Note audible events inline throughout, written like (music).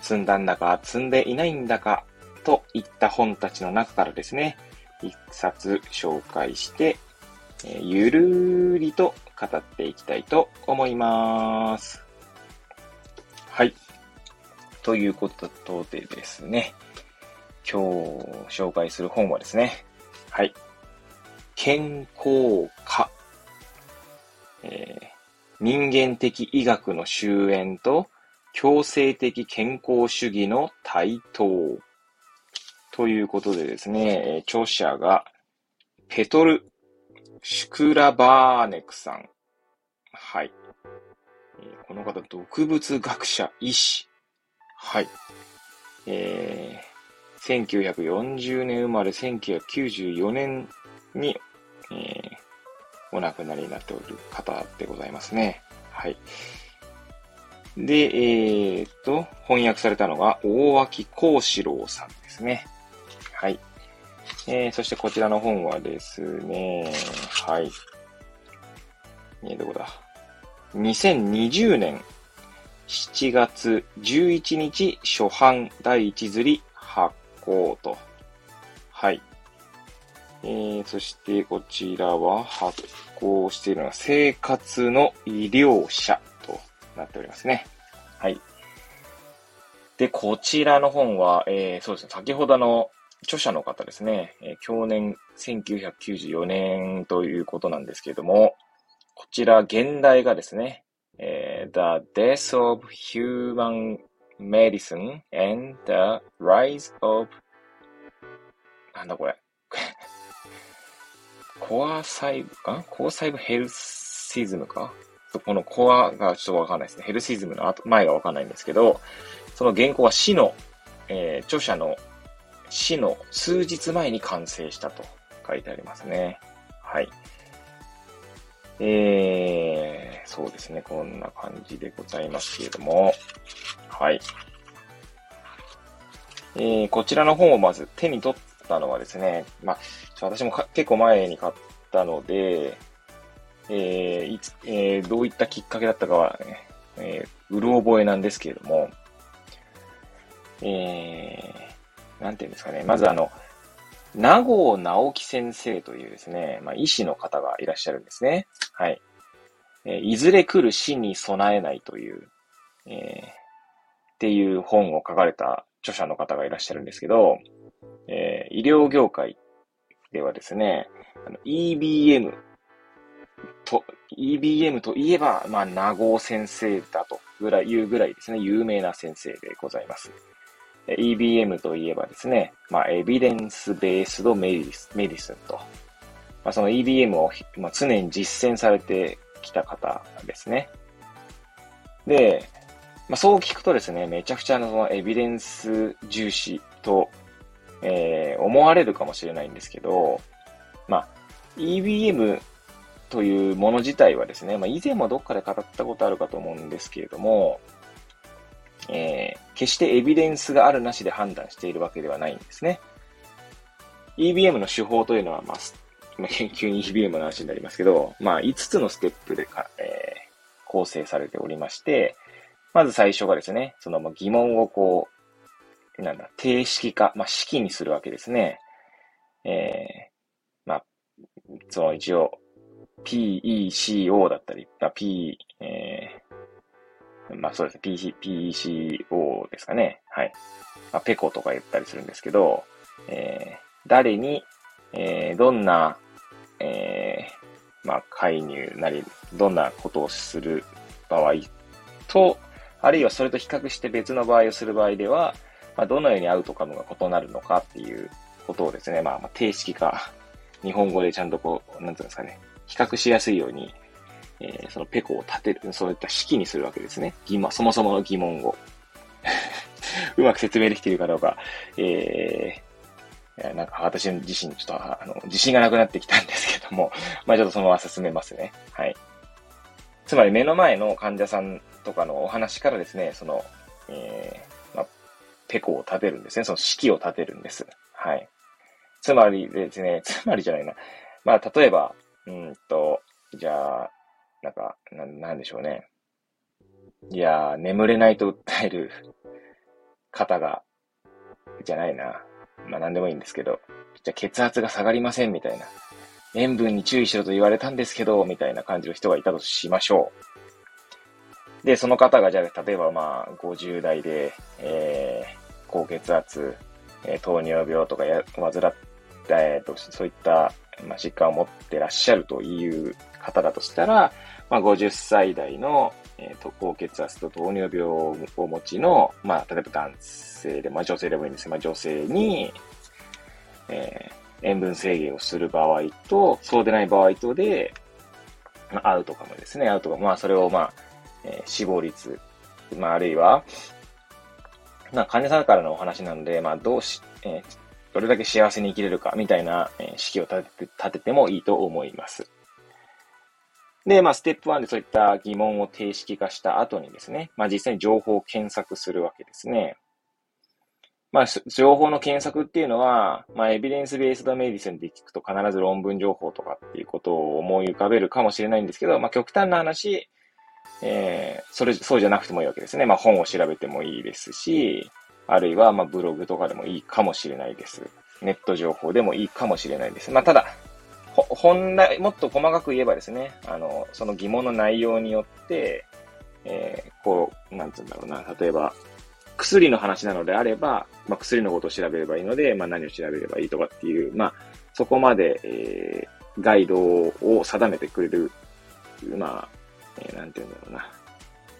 積んだんだか積んでいないんだか、といった本たちの中からですね、一冊紹介して、えー、ゆるーりと語っていきたいと思います。はい。ということでですね、今日紹介する本はですね、はい。健康科。えー、人間的医学の終焉と強制的健康主義の台頭。ということでですね、著者がペトル・シュクラバーネクさん。はい。この方、毒物学者、医師。はい。えー、1940年生まれ、1994年に、えー、お亡くなりになっておる方でございますね。はい。で、えー、っと、翻訳されたのが、大脇幸四郎さんですね。はい。えー、そしてこちらの本はですね、はい。えー、どこだ ?2020 年7月11日初版第一釣り発行と。はい。えー、そしてこちらは発行しているのは生活の医療者なっておりますね。はい。で、こちらの本は、えー、そうですね、先ほどの著者の方ですね、えー、去年1994年ということなんですけれども、こちら現代がですね、えー、The Death of Human Medicine and the Rise of なんだこれ。(laughs) コア細部かコア細部ヘルシズムか？このコアがちょっとわかんないですね。ヘルシズムの後前がわかんないんですけど、その原稿は死の、えー、著者の死の数日前に完成したと書いてありますね。はい。えー、そうですね。こんな感じでございますけれども、はい。えー、こちらの本をまず手に取ったのはですね、まあ、私も結構前に買ったので、えー、いつ、えー、どういったきっかけだったかはね、えー、うる覚えなんですけれども、えー、なんていうんですかね。まずあの、名郷直樹先生というですね、まあ、医師の方がいらっしゃるんですね。はい。えー、いずれ来る死に備えないという、えー、っていう本を書かれた著者の方がいらっしゃるんですけど、えー、医療業界ではですね、EBM と、EBM といえば、まあ、名護先生だとぐらい、いうぐらいですね、有名な先生でございます。EBM といえばですね、まあ、エビデンスベースドメディスメディスンと、まあ、その EBM を、まあ、常に実践されてきた方ですね。で、まあ、そう聞くとですね、めちゃくちゃのそのエビデンス重視とえー、思われるかもしれないんですけど、まあ、EBM というもの自体はですね、まあ、以前もどっかで語ったことあるかと思うんですけれども、えー、決してエビデンスがあるなしで判断しているわけではないんですね。EBM の手法というのは、まあ、研究に EBM の話になりますけど、まあ、5つのステップでか、えー、構成されておりまして、まず最初がですね、その疑問をこう、なんだ、定式化、まあ、式にするわけですね。えー、まあ、その一応、PECO だったり、あ、P、えー、まあそうですね、PC、PECO ですかね。はい。まあ、ペコとか言ったりするんですけど、えー、誰に、えー、どんな、えー、まあ、介入なり、どんなことをする場合と、あるいはそれと比較して別の場合をする場合では、まあ、どのようにアウトカムが異なるのかっていうことをですね、まあ、まあ、定式化、日本語でちゃんとこう、なんていうんですかね、比較しやすいように、えー、そのペコを立てる、そういった式にするわけですね。疑問、そもそもの疑問を。(laughs) うまく説明できているかどうか、えー、なんか私自身ちょっと、あの、自信がなくなってきたんですけども、(laughs) まあちょっとそのまま進めますね。はい。つまり目の前の患者さんとかのお話からですね、その、えー、まあ、ペコを立てるんですね。その式を立てるんです。はい。つまりですね、つまりじゃないな。まあ、例えば、うんと、じゃあ、なんか、な、なんでしょうね。いやー、眠れないと訴える方が、じゃないな。まあ、なんでもいいんですけど、じゃあ血圧が下がりませんみたいな。塩分に注意しろと言われたんですけど、みたいな感じの人がいたとしましょう。で、その方が、じゃあ、例えばまあ、50代で、えー、高血圧、えー、糖尿病とかや、患ったえーと、そういった、まあ、疾患を持ってらっしゃるという方だとしたら、まあ、50歳代の、えーと、高血圧と糖尿病をお持ちの、まあ、例えば男性で、まあ、女性でもいいんですが、まあ、女性に、えー、塩分制限をする場合と、そうでない場合とで、まあ、アウトカムですね。アウトカム。まあ、それを、まあ、えー、死亡率、まあ、あるいは、まあ、患者さんからのお話なので、まあ、どうし、えー、どれだけ幸せに生きれるかみたいな、え式を立てて立ててもいいと思います。で、まあ、ステップ1でそういった疑問を定式化した後にですね、まあ、実際に情報を検索するわけですね。まあ、情報の検索っていうのは、まあ、エビデンスベースドメディスンで聞くと必ず論文情報とかっていうことを思い浮かべるかもしれないんですけど、まあ、極端な話、えー、それ、そうじゃなくてもいいわけですね。まあ、本を調べてもいいですし、あるいは、まブログとかでもいいかもしれないです。ネット情報でもいいかもしれないです。まあ、ただ、本来、もっと細かく言えばですね、あの、その疑問の内容によって、えー、こう、なんつうんだろうな、例えば、薬の話なのであれば、まあ、薬のことを調べればいいので、まあ、何を調べればいいとかっていう、まあ、そこまで、えー、ガイドを定めてくれる、まあ、えー、なんていうんだろうな、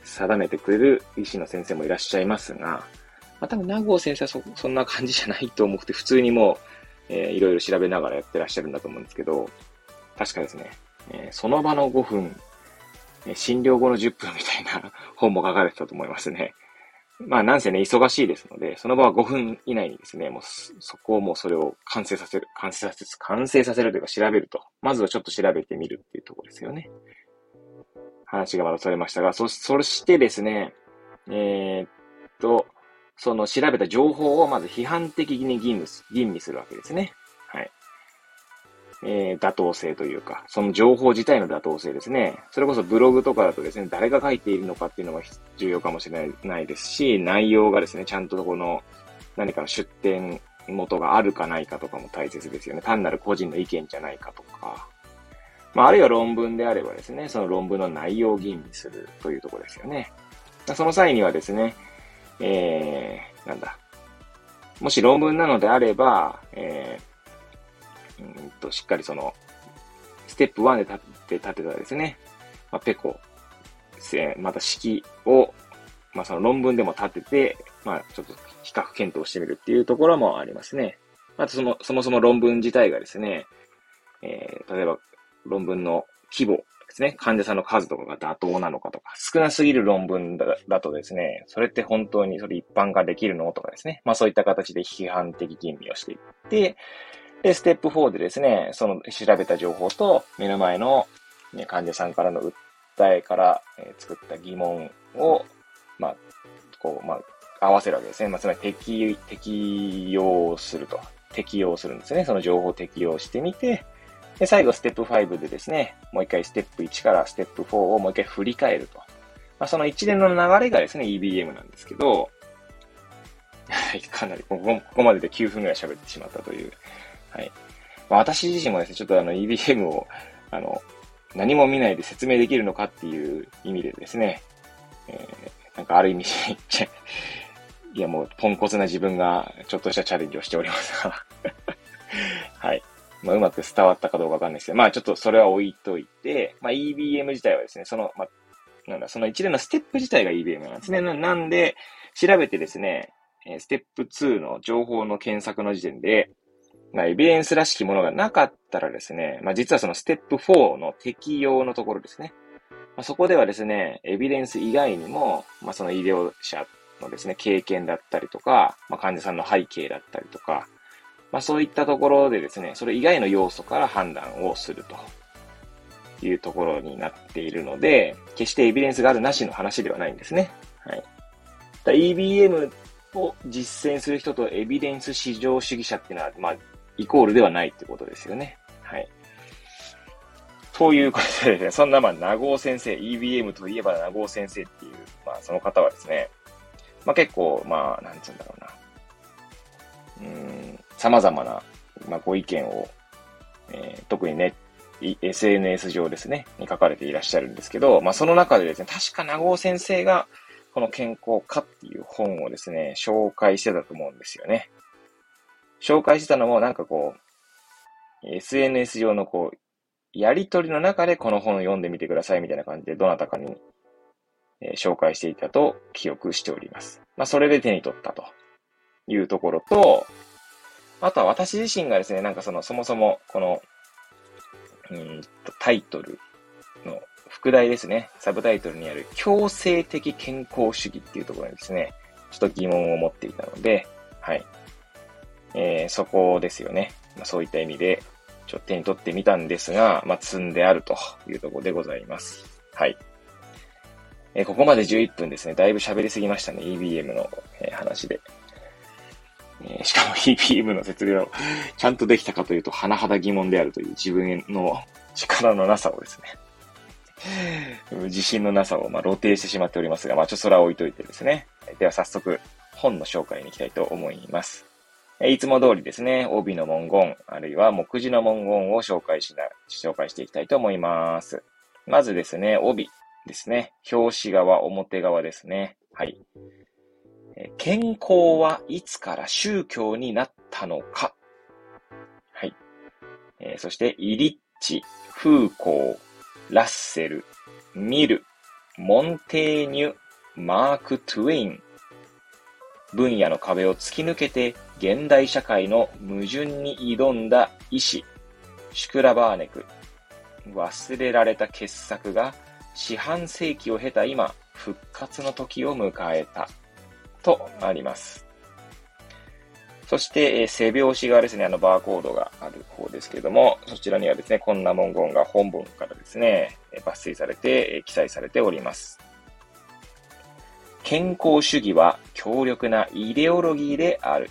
定めてくれる医師の先生もいらっしゃいますが、まあ、多分、名護先生はそ、そんな感じじゃないと思って、普通にもう、えー、いろいろ調べながらやってらっしゃるんだと思うんですけど、確かですね、えー、その場の5分、えー、診療後の10分みたいな (laughs) 本も書かれてたと思いますね。まあ、なんせね、忙しいですので、その場は5分以内にですね、もう、そこをもうそれを完成させる、完成させる、完成させるというか調べると。まずはちょっと調べてみるっていうところですよね。話がまだされましたが、そ、そしてですね、えー、っと、その調べた情報をまず批判的に吟味す吟味するわけですね。はい。えー、妥当性というか、その情報自体の妥当性ですね。それこそブログとかだとですね、誰が書いているのかっていうのが重要かもしれないですし、内容がですね、ちゃんとこの何かの出典元があるかないかとかも大切ですよね。単なる個人の意見じゃないかとか。まあ、あるいは論文であればですね、その論文の内容を吟味するというところですよね。その際にはですね、えー、なんだ。もし論文なのであれば、えー、うんと、しっかりその、ステップ1で立て、立てたですね、まあ、ペコ、また式を、まあ、その論文でも立てて、まあ、ちょっと比較検討してみるっていうところもありますね。あとその、そもそも論文自体がですね、えー、例えば論文の規模ですね、患者さんの数とかが妥当なのかとか、少なすぎる論文だとですね、それって本当にそれ一般化できるのとかですね、まあそういった形で批判的吟味をしていって、で、ステップ4でですね、その調べた情報と目の前の、ね、患者さんからの訴えから、え、作った疑問を、まあ、こう、まあ、合わせるわけですね。まあ、つまり適、適用すると。適用するんですね。その情報を適用してみて、で、最後、ステップ5でですね、もう一回ステップ1からステップ4をもう一回振り返ると。まあ、その一連の流れがですね、EBM なんですけど、はい、かなりここ、までで9分ぐらい喋ってしまったという。はい。まあ、私自身もですね、ちょっとあの EBM を、あの、何も見ないで説明できるのかっていう意味でですね、えー、なんかある意味、(laughs) いやもうポンコツな自分がちょっとしたチャレンジをしておりますが (laughs) はい。まあ、うまく伝わったかどうかわかんないですけど、まあちょっとそれは置いといて、まあ EBM 自体はですね、その、まあ、なんだ、その一連のステップ自体が EBM なんですね。なんで、調べてですね、ステップ2の情報の検索の時点で、まあ、エビデンスらしきものがなかったらですね、まあ、実はそのステップ4の適用のところですね。まあ、そこではですね、エビデンス以外にも、まあ、その医療者のですね、経験だったりとか、まあ、患者さんの背景だったりとか、まあ、そういったところでですね、それ以外の要素から判断をするというところになっているので、決してエビデンスがあるなしの話ではないんですね。はい。EBM を実践する人とエビデンス至上主義者っていうのは、まあ、イコールではないってことですよね。はい。ということです、ね、そんな、まあ、名号先生、EBM といえば名号先生っていう、まあ、その方はですね、まあ、結構、まあ、なんつうんだろうな。うん、様々な、まあ、ご意見を、えー、特にね、SNS 上ですね、に書かれていらっしゃるんですけど、まあ、その中でですね、確か名号先生が、この健康科っていう本をですね、紹介してたと思うんですよね。紹介してたのもなんかこう、SNS 上のこう、やりとりの中でこの本を読んでみてくださいみたいな感じでどなたかに、えー、紹介していたと記憶しております。まあ、それで手に取ったというところと、あとは私自身がですね、なんかその、そもそもこの、うんと、タイトルの副題ですね。サブタイトルにある強制的健康主義っていうところにですね、ちょっと疑問を持っていたので、はい。えー、そこですよね。まあ、そういった意味で、ちょっと手に取ってみたんですが、まあ、積んであるというところでございます。はい。えー、ここまで11分ですね。だいぶ喋りすぎましたね。EBM の、えー、話で。えー、しかも (laughs) EBM の説明をちゃんとできたかというと、甚だ疑問であるという自分の力のなさをですね。(laughs) 自信のなさを、まあ、露呈してしまっておりますが、まあ、ちょっとそれは置いといてですね。では早速、本の紹介に行きたいと思います。いつも通りですね、帯の文言、あるいは目次の文言を紹介しな、紹介していきたいと思います。まずですね、帯ですね。表紙側、表側ですね。はい。健康はいつから宗教になったのか。はい。えー、そして、イリッチ、フーコー、ラッセル、ミル、モンテーニュ、マーク・トゥェイン。分野の壁を突き抜けて現代社会の矛盾に挑んだ医師、シュクラバーネク。忘れられた傑作が四半世紀を経た今、復活の時を迎えた。とあります。そして、えー、背拍子がですね、あのバーコードがある方ですけれども、そちらにはですね、こんな文言が本文からですね、抜粋されて、え、記載されております。健康主義は強力なイデオロギーである。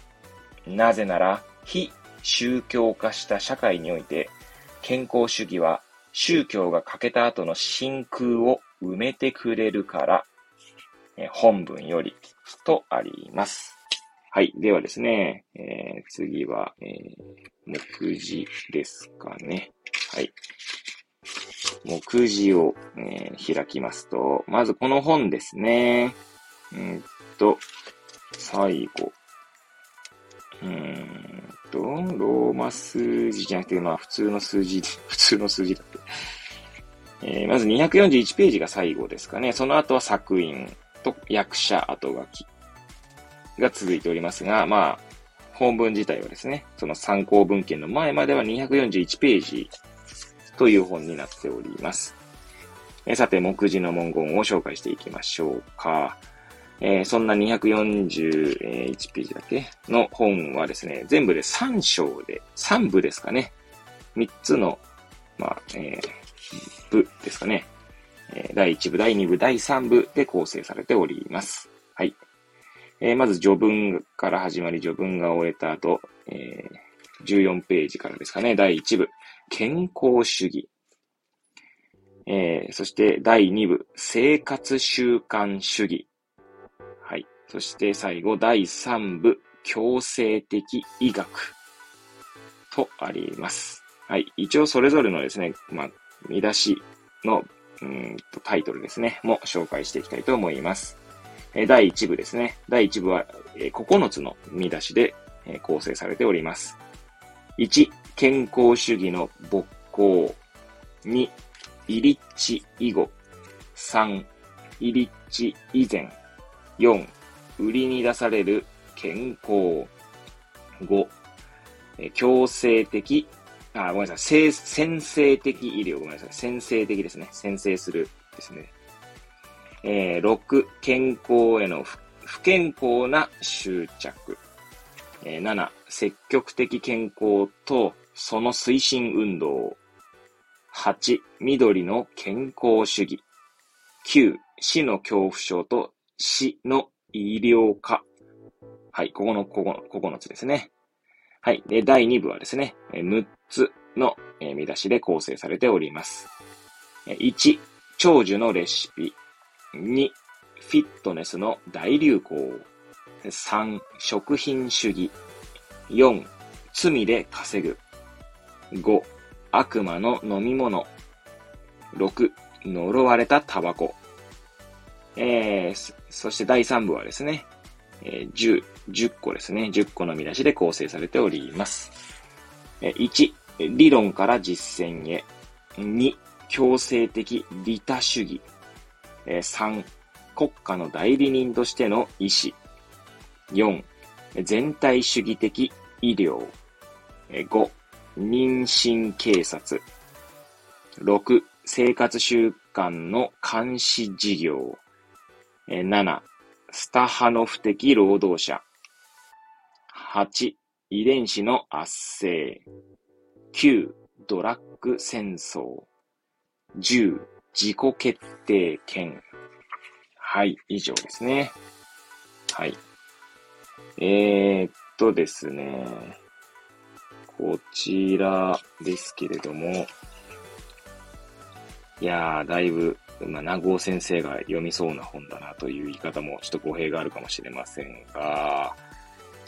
なぜなら、非宗教化した社会において、健康主義は宗教が欠けた後の真空を埋めてくれるから、え本文よりとあります。はい。ではですね、えー、次は、えー、目次ですかね。はい。目次を、えー、開きますと、まずこの本ですね。うんと、最後。うんと、ローマ数字じゃなくて、まあ普通の数字、(laughs) 普通の数字だって。えー、まず241ページが最後ですかね。その後は作品と役者後書き。が続いておりますが、まあ、本文自体はですね、その参考文献の前までは241ページという本になっております。えさて、目次の文言を紹介していきましょうか。えー、そんな241ページだけの本はですね、全部で3章で、3部ですかね。3つの、まあ、えー、部ですかね。え、第1部、第2部、第3部で構成されております。はい。えー、まず序文から始まり、序文が終えた後、えー、14ページからですかね、第1部、健康主義。えー、そして第2部、生活習慣主義。はい。そして最後、第3部、強制的医学。とあります。はい。一応それぞれのですね、まあ、見出しの、うんとタイトルですね、も紹介していきたいと思います。え第1部ですね。第1部はえ9つの見出しでえ構成されております。1、健康主義の勃興。2、イリッチ以後。3、イリッチ以前。4、売りに出される健康。5、強制的、あ、ごめんなさい、先制的医療、ごめんなさい。先制的ですね。先制するですね。えー、6、健康への不健康な執着。えー、7、積極的健康とその推進運動。8、緑の健康主義。9、死の恐怖症と死の医療化。はい、ここの、ここの、9つですね。はい。で、第2部はですね、6つの見出しで構成されております。1、長寿のレシピ。2、フィットネスの大流行。3、食品主義。4、罪で稼ぐ。5、悪魔の飲み物。6、呪われたタバコ。えー、そして第3部はですね、えー、10、10個ですね。10個の見出しで構成されております。1、理論から実践へ。2、強制的利他主義。3、国家の代理人としての意思。4、全体主義的医療。5、妊娠警察。6、生活習慣の監視事業。7、スタハノフ的労働者。8、遺伝子の圧政。9、ドラッグ戦争。10、自己決定権。はい、以上ですね。はい。えー、っとですね。こちらですけれども。いやー、だいぶまあ、名号先生が読みそうな本だなという言い方もちょっと語弊があるかもしれませんが、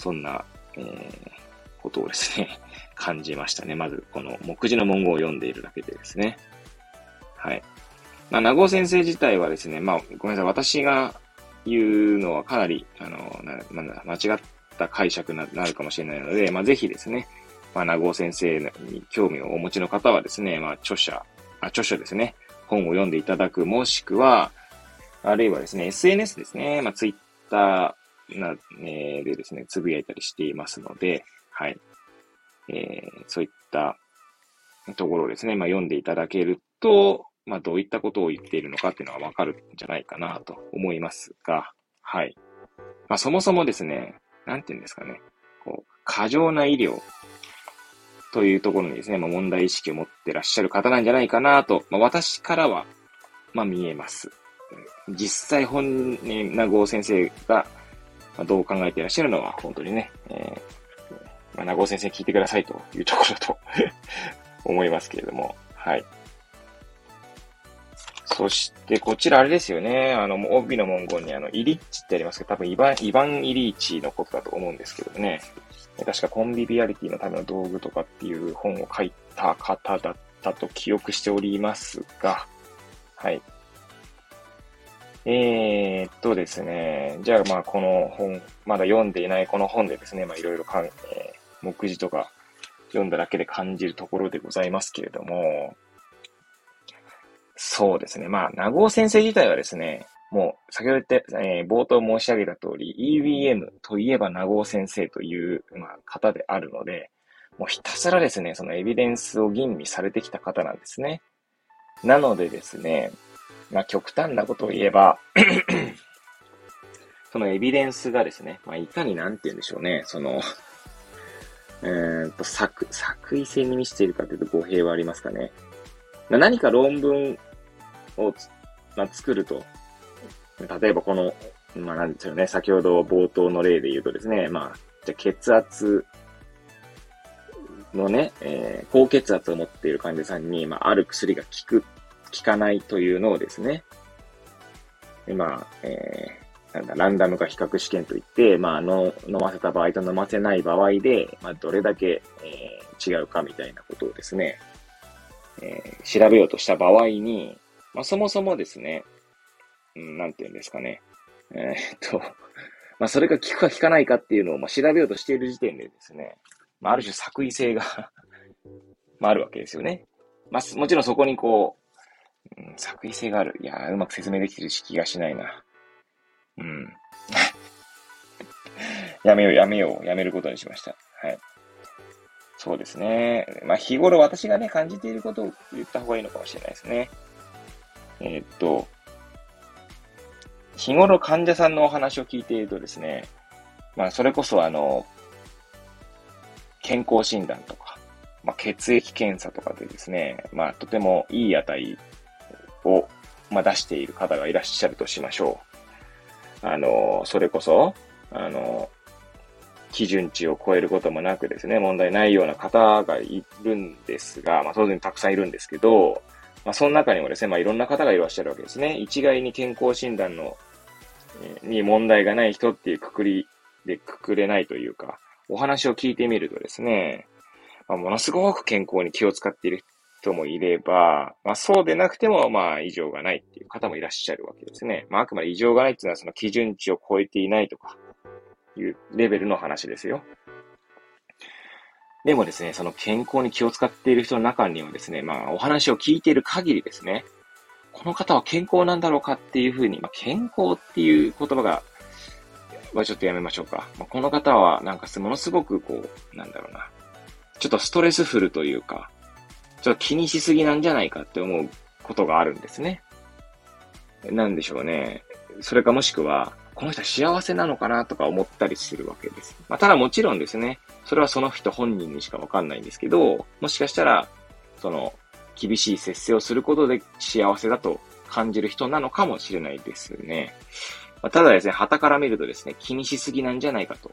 そんな、えー、ことをですね、(laughs) 感じましたね。まず、この目次の文言を読んでいるだけでですね。はい。まあ、名号先生自体はですね、まあ、ごめんなさい。私が言うのはかなり、あの、な、な、間違った解釈になるかもしれないので、まあ、ぜひですね、まあ、名号先生に興味をお持ちの方はですね、まあ、著者、あ、著書ですね。本を読んでいただく、もしくは、あるいはですね、SNS ですね、まあ、ツイッター、でですね、つぶやいたりしていますので、はい。えー、そういったところをですね、まあ、読んでいただけると、まあ、どういったことを言っているのかっていうのはわかるんじゃないかなと思いますが、はい。まあ、そもそもですね、なんていうんですかね、こう、過剰な医療というところにですね、まあ、問題意識を持ってらっしゃる方なんじゃないかなと、まあ、私からは、まあ、見えます。実際本人、名護先生が、まあ、どう考えていらっしゃるのは、本当にね、えー、まあ、名護先生聞いてくださいというところと (laughs) 思いますけれども、はい。そして、こちらあれですよね。あの、帯の文言にあの、イリッチってありますけど、多分イバン、イバン・イリーチのことだと思うんですけどね。確かコンビビアリティのための道具とかっていう本を書いた方だったと記憶しておりますが、はい。えー、っとですね、じゃあまあこの本、まだ読んでいないこの本でですね、まあいろいろかん、えー、目次とか読んだだけで感じるところでございますけれども、そうですね、まあ、名護先生自体はですね、もう、先ほど言って、えー、冒頭申し上げた通り、EBM といえば名護先生という、まあ、方であるので、もうひたすらですね、そのエビデンスを吟味されてきた方なんですね。なのでですね、まあ、極端なことを言えば (clears throat) そのエビデンスがですね、まあ、いかになんて言うんでしょうね、そのえーと、作、作為性に満ちているかというと語弊はありますかね。まあ、何か論文を、まあ、作ると、例えばこの、まあなんですよね、先ほど冒頭の例で言うとですね、まあ、じゃ血圧のね、えー、高血圧を持っている患者さんに、まあ、ある薬が効く、効かないというのをですね、でまあ、えー、なんだ、ランダム化比較試験といって、まあ、の、飲ませた場合と飲ませない場合で、まあ、どれだけ、えー、違うかみたいなことをですね、えー、調べようとした場合に、まあ、そもそもですね、うん、なんて言うんですかね。えー、っと、まあ、それが効くか効かないかっていうのを、まあ、調べようとしている時点でですね、まあ、ある種作為性がまあ、あるわけですよね。まあ、もちろんそこにこうう、ん、作為性がある。いやうまく説明できてる気がしないな。うん。(laughs) やめよう、やめよう、やめることにしました。はい。そうですね。まあ、日頃私がね、感じていることを言った方がいいのかもしれないですね。えー、っと、日頃患者さんのお話を聞いているとですね、まあ、それこそあの、健康診断とか、まあ、血液検査とかでですね、まあ、とてもいい値を、まあ、出している方がいらっしゃるとしましょう。あの、それこそ、あの、基準値を超えることもなくですね、問題ないような方がいるんですが、まあ当然たくさんいるんですけど、まあその中にもですね、まあいろんな方がいらっしゃるわけですね。一概に健康診断の、に問題がない人っていうくくりでくくれないというか、お話を聞いてみるとですね、まあ、ものすごく健康に気を使っている人もいれば、まあそうでなくても、まあ異常がないっていう方もいらっしゃるわけですね。まああくまで異常がないっていうのはその基準値を超えていないとか、いうレベルの話ですよ。でもですね、その健康に気を使っている人の中にはですね、まあお話を聞いている限りですね、この方は健康なんだろうかっていうふうに、まあ健康っていう言葉が、まあちょっとやめましょうか。まあ、この方はなんかものすごくこう、なんだろうな、ちょっとストレスフルというか、ちょっと気にしすぎなんじゃないかって思うことがあるんですね。なんでしょうね。それかもしくは、この人は幸せなのかなとか思ったりするわけです。まあ、ただもちろんですね、それはその人本人にしかわかんないんですけど、もしかしたら、その、厳しい節制をすることで幸せだと感じる人なのかもしれないですね。まあ、ただですね、旗から見るとですね、気にしすぎなんじゃないかと。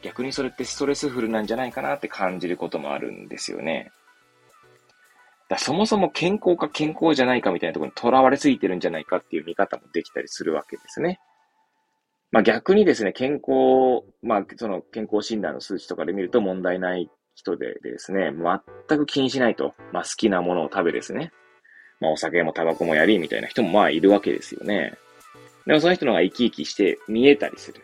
逆にそれってストレスフルなんじゃないかなって感じることもあるんですよね。だそもそも健康か健康じゃないかみたいなところに囚われすぎてるんじゃないかっていう見方もできたりするわけですね。まあ逆にですね、健康、まあその健康診断の数値とかで見ると問題ない人でですね、全く気にしないと、まあ好きなものを食べですね、まあお酒もタバコもやりみたいな人もまあいるわけですよね。でもその人の方が生き生きして見えたりする。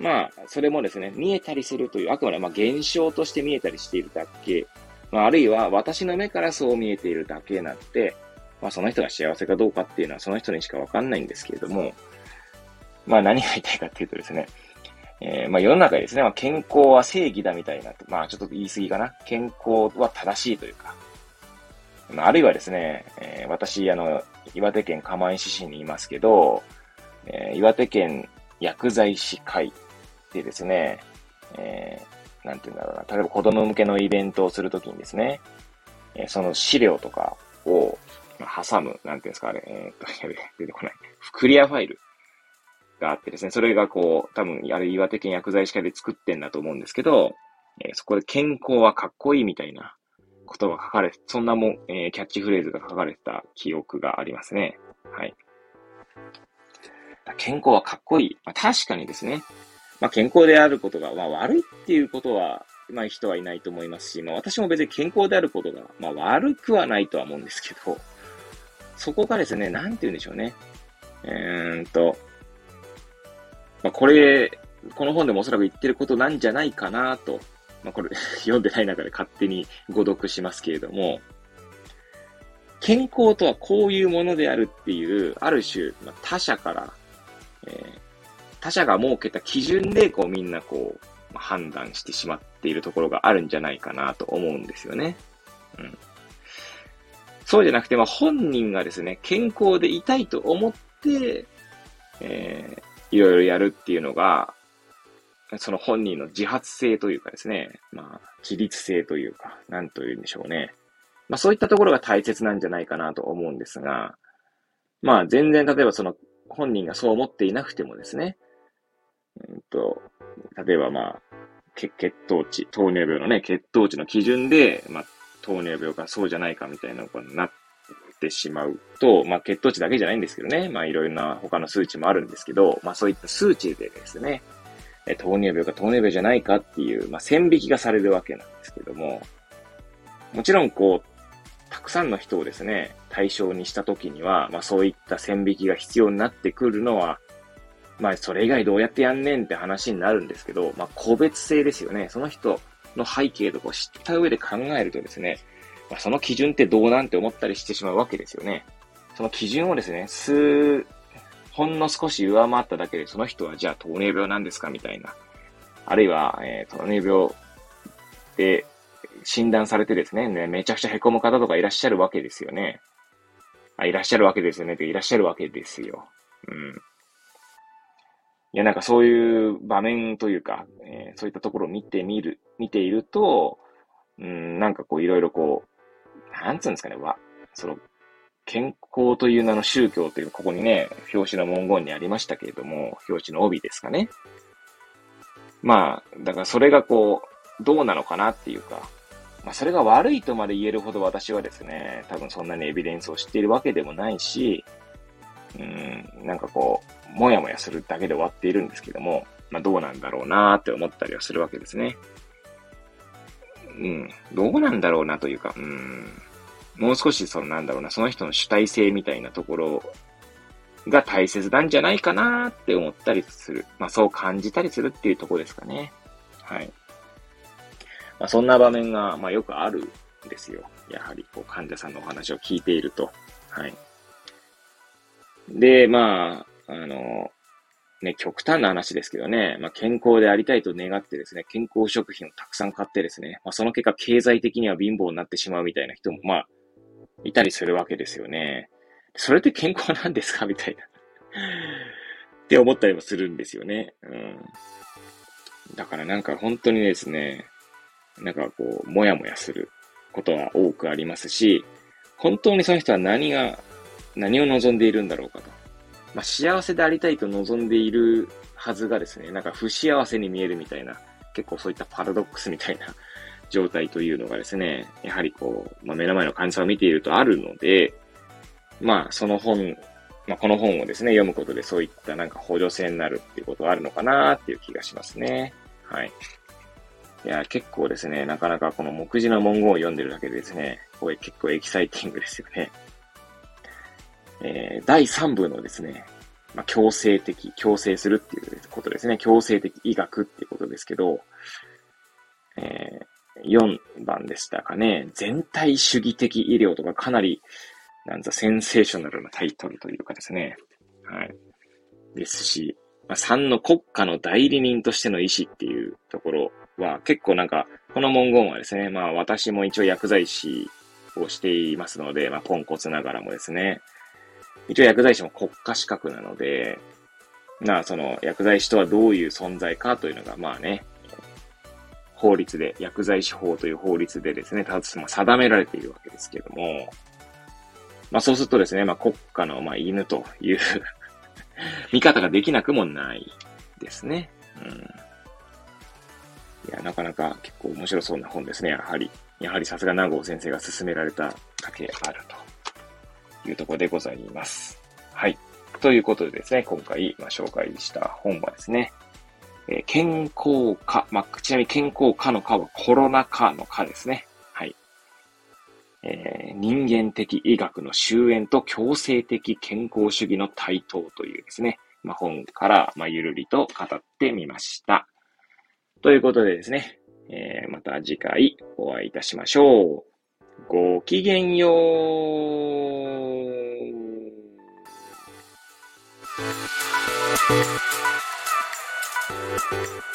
まあ、それもですね、見えたりするという、あくまでまあ現象として見えたりしているだけ、まあ、あるいは私の目からそう見えているだけなって、まあその人が幸せかどうかっていうのはその人にしかわかんないんですけれども、まあ何が言いたいかっていうとですね、えー、まあ世の中でですね、まあ、健康は正義だみたいな、まあちょっと言い過ぎかな。健康は正しいというか、まあ、あるいはですね、えー、私、あの、岩手県釜石市にいますけど、えー、岩手県薬剤師会でですね、えー、なんて言うんだろうな、例えば子供向けのイベントをするときにですね、え、その資料とかを挟む、なんていうんですか、あれ、えー、っと、やべ、出てこない。クリアファイルがあってですね、それがこう、多分、あれ岩手県薬剤師会で作ってんだと思うんですけど、えー、そこで健康はかっこいいみたいなことが書かれて、そんなもん、えー、キャッチフレーズが書かれてた記憶がありますね。はい。健康はかっこいい。まあ、確かにですね、まあ、健康であることが、まあ、悪いっていうことは、まあ、人はいないと思いますし、まあ、私も別に健康であることが、まあ、悪くはないとは思うんですけど、そこがですね、なんて言うんでしょうね。えー、っと、まあ、これ、この本でもおそらく言ってることなんじゃないかなと、まあ、これ (laughs) 読んでない中で勝手に誤読しますけれども、健康とはこういうものであるっていう、ある種、まあ、他者から、えー、他者が設けた基準で、こうみんなこう、判断してしまっているところがあるんじゃないかなと思うんですよね。うん。そうじゃなくて、まあ、本人がですね、健康でいたいと思って、えー、いろいろやるっていうのが、その本人の自発性というかですね、まあ、自立性というか、なんというんでしょうね。まあ、そういったところが大切なんじゃないかなと思うんですが、まあ、全然、例えばその、本人がそう思っていなくてもですね、うんと、例えばまあ、血糖値、糖尿病のね、血糖値の基準で、まあ、糖尿病かそうじゃないかみたいなことになっってしまうと、まあ、血糖値だけじゃないんですけどね、まあ、いろいろな他の数値もあるんですけど、まあ、そういった数値でですね、糖尿病か糖尿病じゃないかっていう、まあ、線引きがされるわけなんですけども、もちろん、こう、たくさんの人をですね、対象にしたときには、まあ、そういった線引きが必要になってくるのは、まあ、それ以外どうやってやんねんって話になるんですけど、まあ、個別性ですよね。その人の背景とかを知った上で考えるとですね、まあ、その基準ってどうなんて思ったりしてしまうわけですよね。その基準をですね、数、ほんの少し上回っただけで、その人はじゃあ糖尿病なんですかみたいな。あるいは、えー、糖尿病で診断されてですね、ね、めちゃくちゃ凹む方とかいらっしゃるわけですよね。あ、いらっしゃるわけですよね。いらっしゃるわけですよ。うん。いや、なんかそういう場面というか、えー、そういったところを見てみる、見ていると、うん、なんかこういろいろこう、なんつうんですかね、わ、その、健康という名の宗教という、ここにね、表紙の文言にありましたけれども、表紙の帯ですかね。まあ、だからそれがこう、どうなのかなっていうか、まあそれが悪いとまで言えるほど私はですね、多分そんなにエビデンスを知っているわけでもないし、うん、なんかこう、もやもやするだけで終わっているんですけども、まあどうなんだろうなーって思ったりはするわけですね。うん、どうなんだろうなというか、うん、もう少しそのなんだろうな、その人の主体性みたいなところが大切なんじゃないかなって思ったりする。まあそう感じたりするっていうとこですかね。はい。まあそんな場面が、まあよくあるんですよ。やはりこう患者さんのお話を聞いていると。はい。で、まあ、あの、ね、極端な話ですけどね、まあ、健康でありたいと願ってですね、健康食品をたくさん買ってですね、まあ、その結果経済的には貧乏になってしまうみたいな人も、まあ、いたりするわけですよね。それって健康なんですか？みたいなって思ったりもするんですよね。うん。だからなんか本当にですね、なんかこう、もやもやすることは多くありますし、本当にその人は何が何を望んでいるんだろうかと。まあ、幸せでありたいと望んでいるはずがですね、なんか不幸せに見えるみたいな、結構そういったパラドックスみたいな (laughs) 状態というのがですね、やはりこう、まあ、目の前の患者さんを見ているとあるので、まあ、その本、まあ、この本をですね、読むことでそういったなんか補助性になるっていうことがあるのかなっていう気がしますね。はい。いや、結構ですね、なかなかこの目次の文言を読んでるだけでですね、これ結構エキサイティングですよね。えー、第3部のですね、まあ、強制的、強制するっていうことですね。強制的医学っていうことですけど、えー、4番でしたかね。全体主義的医療とかかなり、なんざセンセーショナルなタイトルというかですね。はい。ですし、まあ、3の国家の代理人としての意思っていうところは結構なんか、この文言はですね、まあ私も一応薬剤師をしていますので、まあポンコツながらもですね、一応薬剤師も国家資格なので、まあその薬剤師とはどういう存在かというのが、まあね、法律で、薬剤師法という法律でですね、ただ定められているわけですけども、まあそうするとですね、まあ国家のまあ犬という (laughs) 見方ができなくもないですね。うん。いや、なかなか結構面白そうな本ですね、やはり。やはりさすが名郷先生が勧められただけあると。いうところでございます。はい。ということでですね、今回、ま、紹介した本はですね、えー、健康科、まあ、ちなみに健康科の科はコロナ禍の科ですね。はい。えー、人間的医学の終焉と強制的健康主義の台頭というですね、まあ、本から、ま、ゆるりと語ってみました。ということでですね、えー、また次回お会いいたしましょう。ごきげんよう。Thank you.